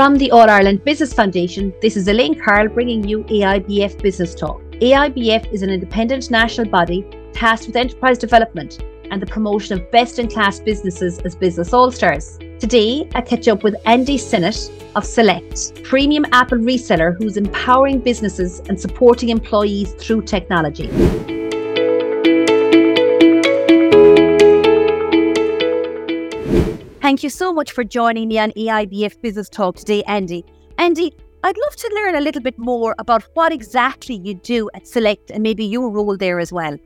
From the All Ireland Business Foundation, this is Elaine Carroll bringing you AIBF Business Talk. AIBF is an independent national body tasked with enterprise development and the promotion of best in class businesses as business all stars. Today, I catch up with Andy Synnott of Select, premium Apple reseller who's empowering businesses and supporting employees through technology. Thank you so much for joining me on AIBF Business Talk today, Andy. Andy, I'd love to learn a little bit more about what exactly you do at Select and maybe your role there as well.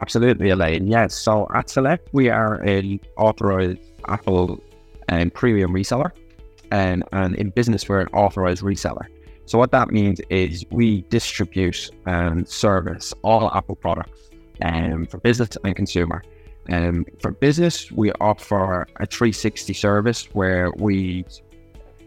Absolutely, Elaine. Yes. So at Select, we are an authorized Apple um, premium reseller, and, and in business, we're an authorized reseller. So what that means is we distribute and service all Apple products um, for business and consumer. Um, for business, we offer a 360 service where we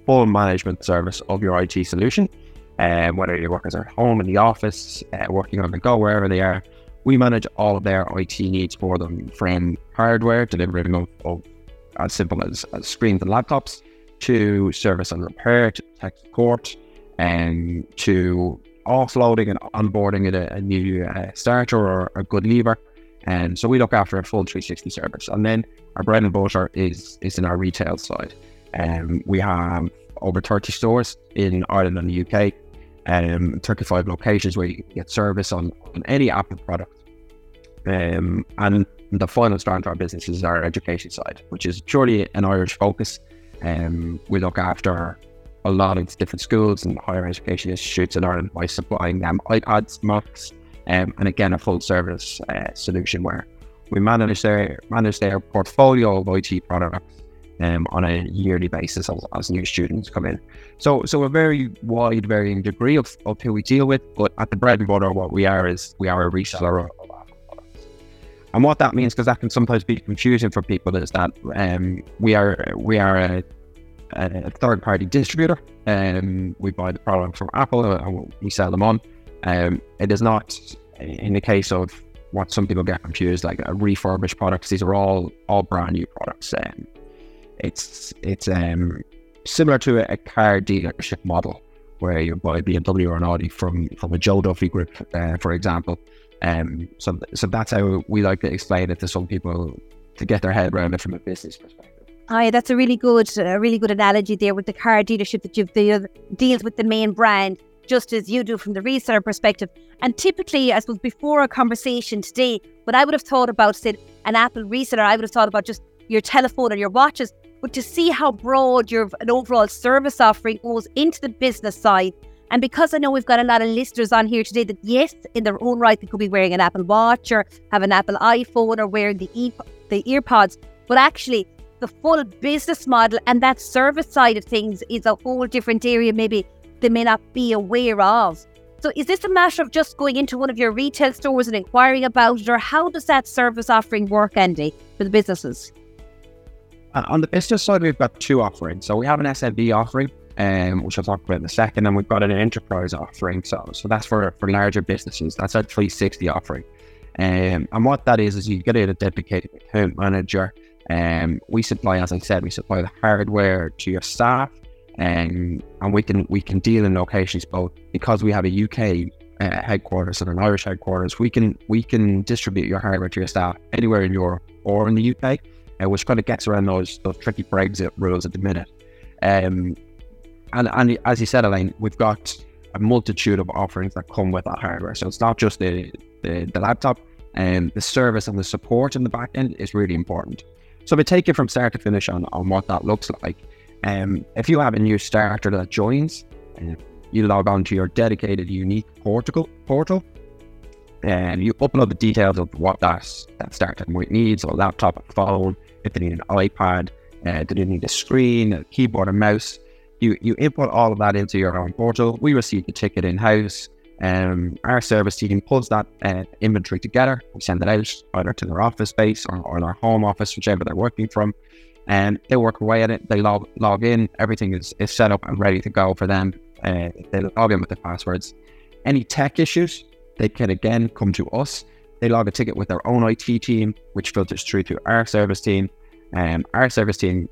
full management service of your IT solution. Um, whether your workers are at home, in the office, uh, working on the go, wherever they are, we manage all of their IT needs for them from hardware, delivering of, of as simple as, as, screens and laptops, to service and repair, to tech support, and to offloading and onboarding a, a new uh, starter or a good lever. And so we look after a full 360 service. And then our bread and butter is is in our retail side. Um, we have over 30 stores in Ireland and the UK, um, 35 locations where you can get service on, on any Apple product. Um, and the final strand to our business is our education side, which is purely an Irish focus. Um, we look after a lot of different schools and higher education institutes in Ireland by supplying them iPads, Macs, um, and again a full service uh, solution where we manage their manage their portfolio of IT products um, on a yearly basis as, as, new students come in. So, so a very wide, varying degree of, of who we deal with, but at the bread and butter, what we are is we are a reseller of. And what that means, because that can sometimes be confusing for people, is that um, we are we are a, a third party distributor. Um, we buy the product from Apple and we sell them on. Um, it is not in the case of what some people get confused, like a refurbished products. These are all all brand new products. Um, it's it's um, similar to a, a, car dealership model where you buy BMW or an Audi from from a Joe Duffy group, uh, for example. Um, so so that's how we like to explain it to some people to get their head around it from a business perspective. Aye, that's a really good, a really good analogy there with the car dealership that you've the, deals with the main brand, just as you do from the reseller perspective. And typically, I suppose before a conversation today, what I would have thought about, say, an Apple reseller, I would have thought about just your telephone or your watches but to see how broad your an overall service offering goes into the business side. And because I know we've got a lot of listeners on here today that yes, in their own right, they could be wearing an Apple Watch or have an Apple iPhone or wearing the e- the earpods, but actually the full business model and that service side of things is a whole different area maybe they may not be aware of. So is this a matter of just going into one of your retail stores and inquiring about it, or how does that service offering work, Andy, for the businesses? Uh, on the business side, we've got two offerings. So we have an SMB offering, um, which I'll talk about in a second, and we've got an enterprise offering. So, so that's for, for larger businesses. That's our 360 offering. Um, and what that is, is you get a dedicated account manager. Um, we supply, as I said, we supply the hardware to your staff, um, and we can we can deal in locations both because we have a UK uh, headquarters and an Irish headquarters. We can we can distribute your hardware to your staff anywhere in Europe or in the UK uh, which kind of gets around those those tricky Brexit rules at the minute. Um, and and as you said, Elaine, we've got a multitude of offerings that come with that hardware. So it's not just the the, the laptop, and um, the service and the support in the back end is really important. So we take it from start to finish on, on what that looks like. Um, if you have a new starter that joins, uh, you log on to your dedicated unique portal portal and you upload the details of what that, that starter need: so a laptop, a phone, if they need an iPad, uh, do they need a screen, a keyboard, a mouse. You you input all of that into your own portal. We receive the ticket in house. Um, our service team pulls that uh, inventory together. We send it out either to their office space or, or their home office, whichever they're working from. And they work away at it. They log log in. Everything is, is set up and ready to go for them. Uh, they log in with the passwords. Any tech issues, they can again come to us they log a ticket with their own IT team, which filters through to our service team. And um, our service team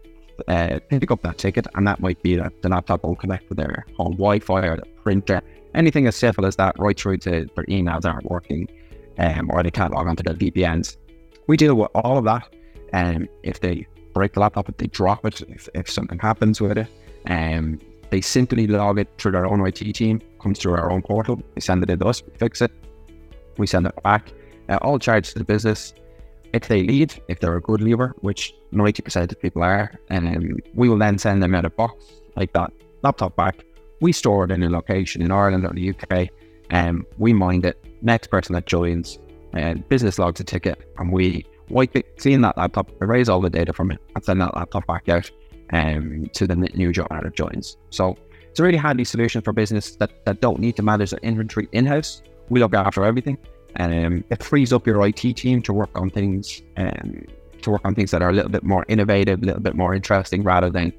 uh, pick up that ticket, and that might be that the laptop will connect with their home Wi-Fi or the printer, anything as simple as that, right through to their emails aren't working, um, or they can't log onto their VPNs. We deal with all of that. And um, if they break the laptop, if they drop it, if, if something happens with it, um, they simply log it through their own IT team, comes through our own portal, they send it to us, we fix it, we send it back, uh, all charged to the business. If they leave, if they're a good leaver, which 90% of people are, and um, we will then send them out a box like that laptop back. We store it in a location in Ireland or the UK, and um, we mind it. Next person that joins, uh, business logs a ticket, and we it, clean that laptop, erase all the data from it, and send that laptop back out um, to the new joiner that joins. So it's a really handy solution for business that, that don't need to manage their inventory in house. We look after everything. And um, it frees up your IT team to work on things um, to work on things that are a little bit more innovative, a little bit more interesting, rather than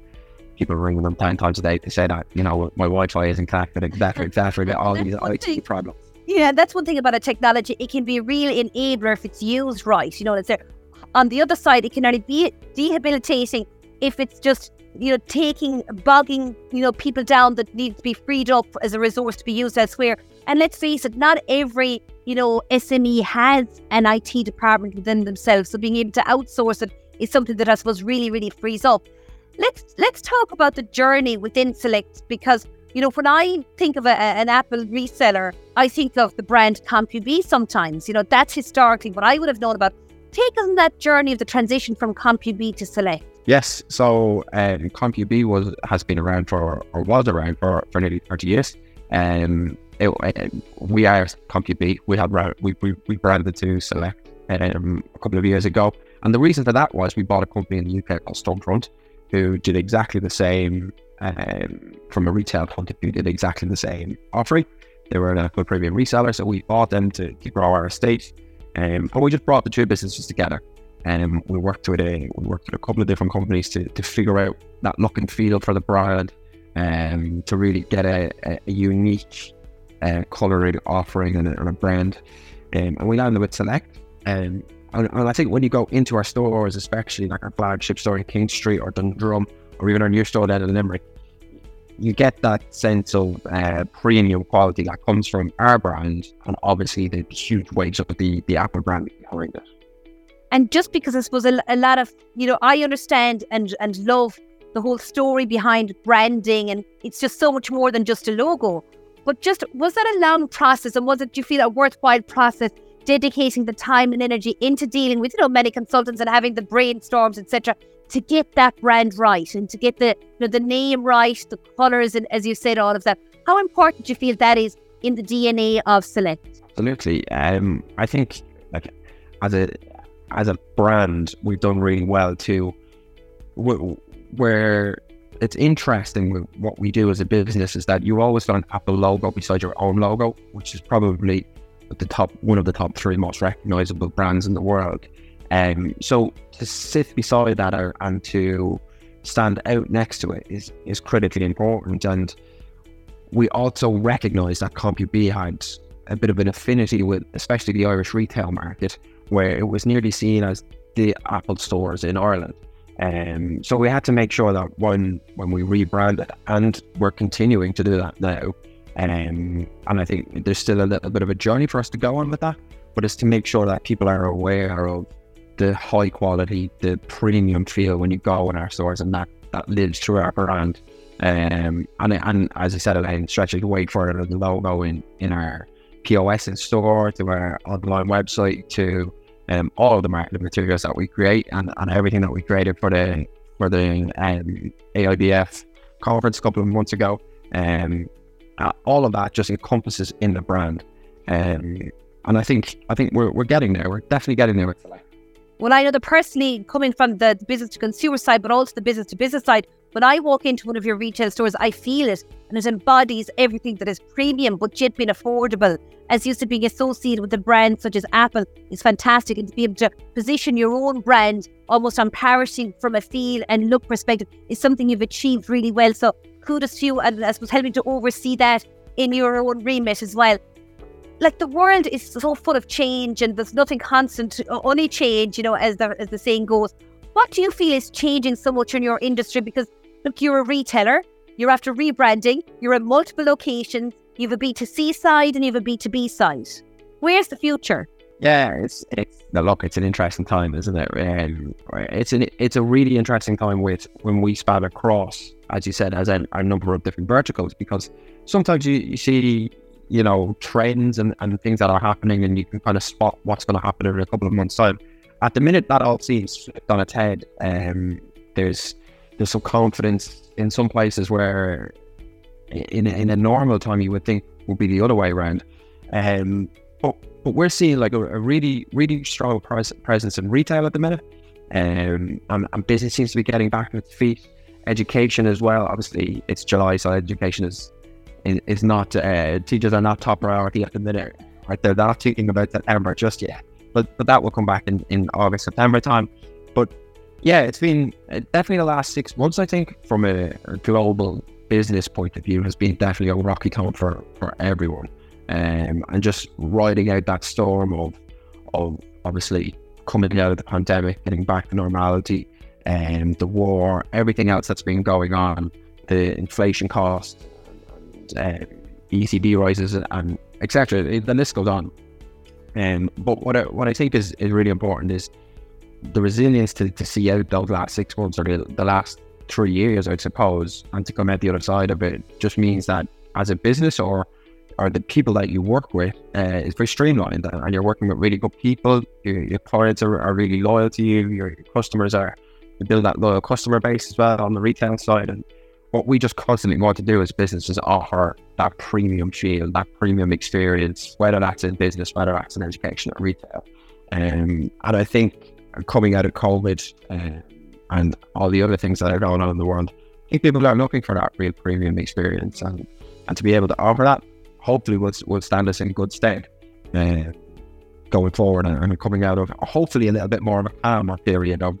people ringing them ten times a day to say that you know my Wi-Fi isn't connected, etc., etc. all these IT problems. Yeah, that's one thing about a technology. It can be a real enabler if it's used right. You know, it's there. On the other side, it can only be debilitating if it's just you know taking bogging you know people down that need to be freed up as a resource to be used elsewhere. And let's face it, not every you know SME has an IT department within themselves. So being able to outsource it is something that I suppose really really frees up. Let's let's talk about the journey within Select because you know when I think of a, an Apple reseller, I think of the brand CompuB. Sometimes you know that's historically what I would have known about. Take us on that journey of the transition from CompuB to Select. Yes, so um, CompuB was has been around for or was around for, for nearly thirty years. Um, it, it, we are CompuB. We had we, we, we branded to Select um, a couple of years ago, and the reason for that was we bought a company in the UK called Stormfront, who did exactly the same um, from a retail point of view. Did exactly the same offering. They were a good premium reseller, so we bought them to, grow our estate. Um, and we just brought the two businesses together. And um, we worked with a we worked with a couple of different companies to, to figure out that look and feel for the brand, and um, to really get a, a, unique uh, colouring offering and a, and a brand. Um, and we landed with Select. Um, and, and, I think when you go into our stores, especially like our flagship store in King Street or Dundrum, or even our new store down in Limerick, you get that sense of uh, premium quality that comes from our brand, and obviously the huge weight of the the Apple brand behind it. And just because I suppose a, a lot of, you know, I understand and, and love the whole story behind branding and it's just so much more than just a logo. But just was that a long process and was it do you feel a worthwhile process dedicating the time and energy into dealing with, you know, many consultants and having the brainstorms, etc., to get that brand right and to get the you know, the name right, the colours and as you said, all of that. How important do you feel that is in the DNA of Select? Absolutely. Um, I think like as a as a brand, we've done really well too. Where it's interesting with what we do as a business is that you always got an Apple logo beside your own logo, which is probably the top one of the top three most recognizable brands in the world. Um, so to sit beside that and to stand out next to it is is critically important. And we also recognise that CompuB had a bit of an affinity with, especially the Irish retail market, where it was nearly seen as the Apple stores in Ireland. Um, so we had to make sure that when when we rebranded, and we're continuing to do that now. Um, and I think there's still a little bit of a journey for us to go on with that, but it's to make sure that people are aware of the high quality, the premium feel when you go in our stores, and that that lives through our brand. Um, and and as I said, Elaine, stretching way for the logo in in our POS in store, to our online website, to um, all the marketing materials that we create and, and everything that we created for the for the um, AIBF conference a couple of months ago. Um, uh, all of that just encompasses in the brand. Um, and I think I think we're, we're getting there. We're definitely getting there Well, I know that personally, coming from the business to consumer side, but also the business to business side, when I walk into one of your retail stores, I feel it and it embodies everything that is premium but yet being affordable. As used to being associated with a brand such as Apple is fantastic, and to be able to position your own brand almost on parity from a feel and look perspective is something you've achieved really well. So kudos to you, and I suppose helping to oversee that in your own remit as well like the world is so full of change and there's nothing constant, only change, you know, as the as the saying goes. What do you feel is changing so much in your industry? Because look, you're a retailer, you're after rebranding, you're in multiple locations, you have a B2C side and you have a B2B side. Where's the future? Yeah, it's it's look, it's an interesting time, isn't it? Um, it's an it's a really interesting time with when we span across, as you said, as a, a number of different verticals because sometimes you, you see you know trends and, and things that are happening and you can kind of spot what's going to happen in a couple of months time at the minute that all seems flipped on its head. Um, there's there's some confidence in some places where in in a normal time you would think would be the other way around. Um, but but we're seeing like a, a really really strong pres- presence in retail at the minute, um, and, and business seems to be getting back on its feet. Education as well. Obviously, it's July, so education is is not uh, teachers are not top priority at the minute. Right, they're not thinking about September just yet but but that will come back in, in August, September time. But yeah, it's been uh, definitely the last six months, I think, from a, global business point of view, has been definitely a rocky time for, for everyone. Um, and just riding out that storm of, of obviously coming out of the pandemic, getting back to normality, and um, the war, everything else that's been going on, the inflation costs, uh, ECB rises, and etc. The list goes on. Um, but what I, what I think is, is really important is the resilience to, to see out those last six months or the, the last three years, I suppose, and to come out the other side of it just means that as a business or or the people that you work with uh, is very streamlined and you're working with really good people. Your, your clients are, are really loyal to you. Your, customers are, you build that loyal customer base as well on the retail side. And what we just constantly want to do as businesses offer that premium feel, that premium experience, whether that's in business, whether that's in education or retail. Um, and I think coming out of COVID uh, and all the other things that are going on in the world, I think people are looking for that real premium experience. And, and to be able to offer that, hopefully will, will stand us in good stead uh, going forward and, and, coming out of hopefully a little bit more of a calmer period of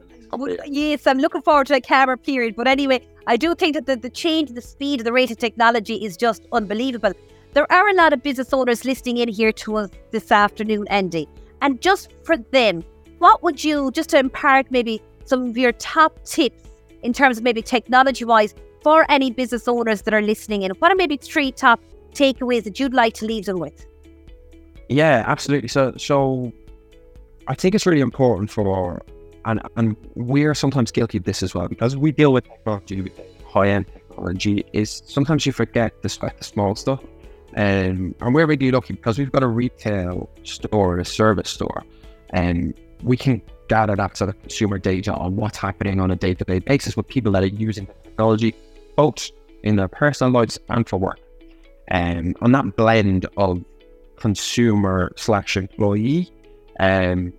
yes, I'm looking forward to a calmer period. But anyway, I do think that the, the change, the speed, the rate of technology is just unbelievable. There are a lot of business owners listening in here to us this afternoon, Andy. And just for them, what would you, just to impart maybe some of your top tips in terms of maybe technology wise for any business owners that are listening in? What are maybe three top takeaways that you'd like to leave them with? Yeah, absolutely. So, so I think it's really important for and and we're sometimes guilty of this as well because we deal with technology, high end technology. Is sometimes you forget the, the small stuff, um, and we're really lucky because we've got a retail store, a service store, and we can gather that sort of consumer data on what's happening on a day to day basis with people that are using the technology, both in their personal lives and for work. Um, on that blend of consumer slash employee um,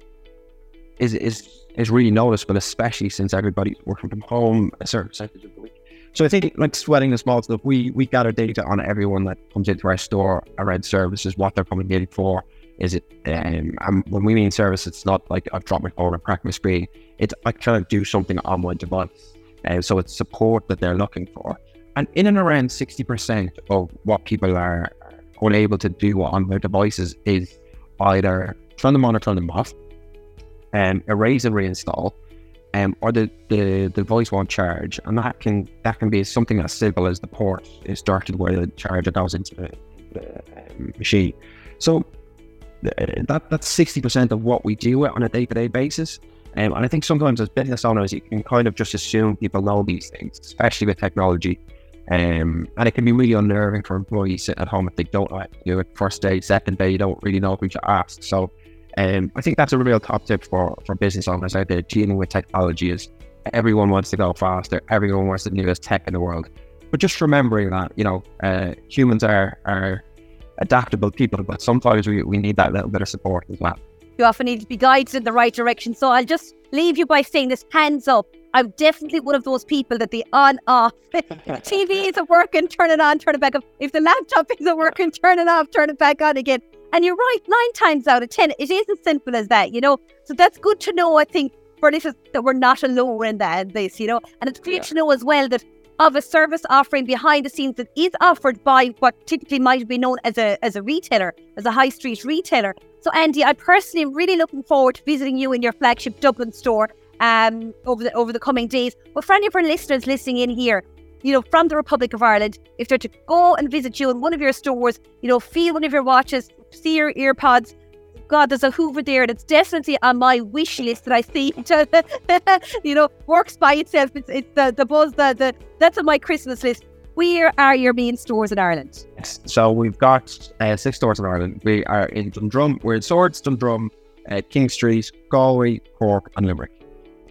is is is really noticeable, especially since everybody's working from home a certain percentage of the week. So I think like sweating the small stuff, we we gather data on everyone that comes into our store around services, what they're coming in for. Is it um, and when we mean service, it's not like I've dropped my phone and cracked my screen. It's I can't do something on my device. And so it's support that they're looking for. And in and around 60% of what people are unable to do on their devices is either turn them on or turn them off um, erase and reinstall, um, or the, the, the voice won't charge. And that can that can be something as simple as the port is started where the charger goes into the, the um, machine. So that that's sixty percent of what we do on a day to day basis. Um, and I think sometimes as business owners, you can kind of just assume people know these things, especially with technology. Um, and it can be really unnerving for employees sitting at home if they don't know how to do it. First day, second day, you don't really know who to ask. So um, I think that's a real top tip for, for business owners out there dealing with technology is everyone wants to go faster. Everyone wants the newest tech in the world. But just remembering that, you know, uh, humans are, are adaptable people, but sometimes we, we need that little bit of support as well. You often need to be guided in the right direction. So I'll just leave you by saying this hands up. I'm definitely one of those people that the on off TV isn't working, turn it on, turn it back off. If the laptop isn't working, turn it off, turn it back on again. And you're right, nine times out of 10, it is as simple as that, you know? So that's good to know, I think, for this, that we're not alone in that, this, you know? And it's great yeah. to know as well that of a service offering behind the scenes that is offered by what typically might be known as a as a retailer, as a high street retailer. So Andy, I personally am really looking forward to visiting you in your flagship Dublin store um, over the over the coming days. But for any of our listeners listening in here, you know, from the Republic of Ireland, if they're to go and visit you in one of your stores, you know, feel one of your watches, see your earpods. God, there's a Hoover there that's definitely on my wish list that I see. you know, works by itself. It's, it's the the buzz. The, the that's on my Christmas list. Where are your main stores in Ireland? So we've got uh, six stores in Ireland. We are in Dundrum. We're in Swords, Dundrum, uh, King Street, Galway, Cork, and Limerick.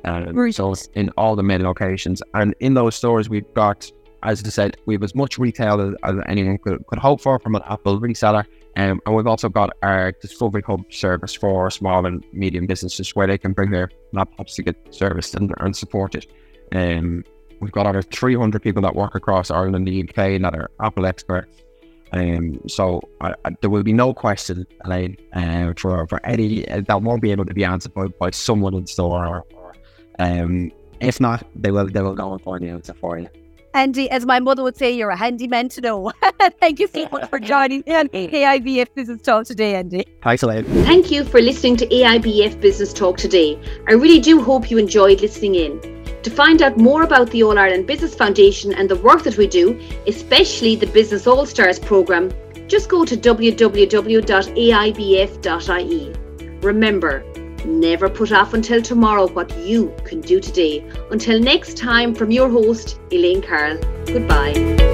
Um, so in all the main locations, and in those stores, we've got, as I said, we have as much retail as, as anyone could, could hope for from an Apple reseller. Um, and we've also got our Discovery Hub service for small and medium businesses where they can bring their laptops to get serviced and, and supported. Um, we've got over 300 people that work across Ireland and the UK that are Apple experts. Um, so I, I, there will be no question, Elaine, uh, for, for any uh, that won't be able to be answered by, by someone in store. Or, or um, if not, they will they will go and find the answer for you. Andy, as my mother would say, you're a handyman to know. Thank you so much for joining me on AIBF Business Talk today, Andy. Thanks, Elaine. Thank you for listening to AIBF Business Talk today. I really do hope you enjoyed listening in. To find out more about the All Ireland Business Foundation and the work that we do, especially the Business All Stars programme, just go to www.aibf.ie. Remember, never put off until tomorrow what you can do today. Until next time, from your host, Elaine Carroll, goodbye.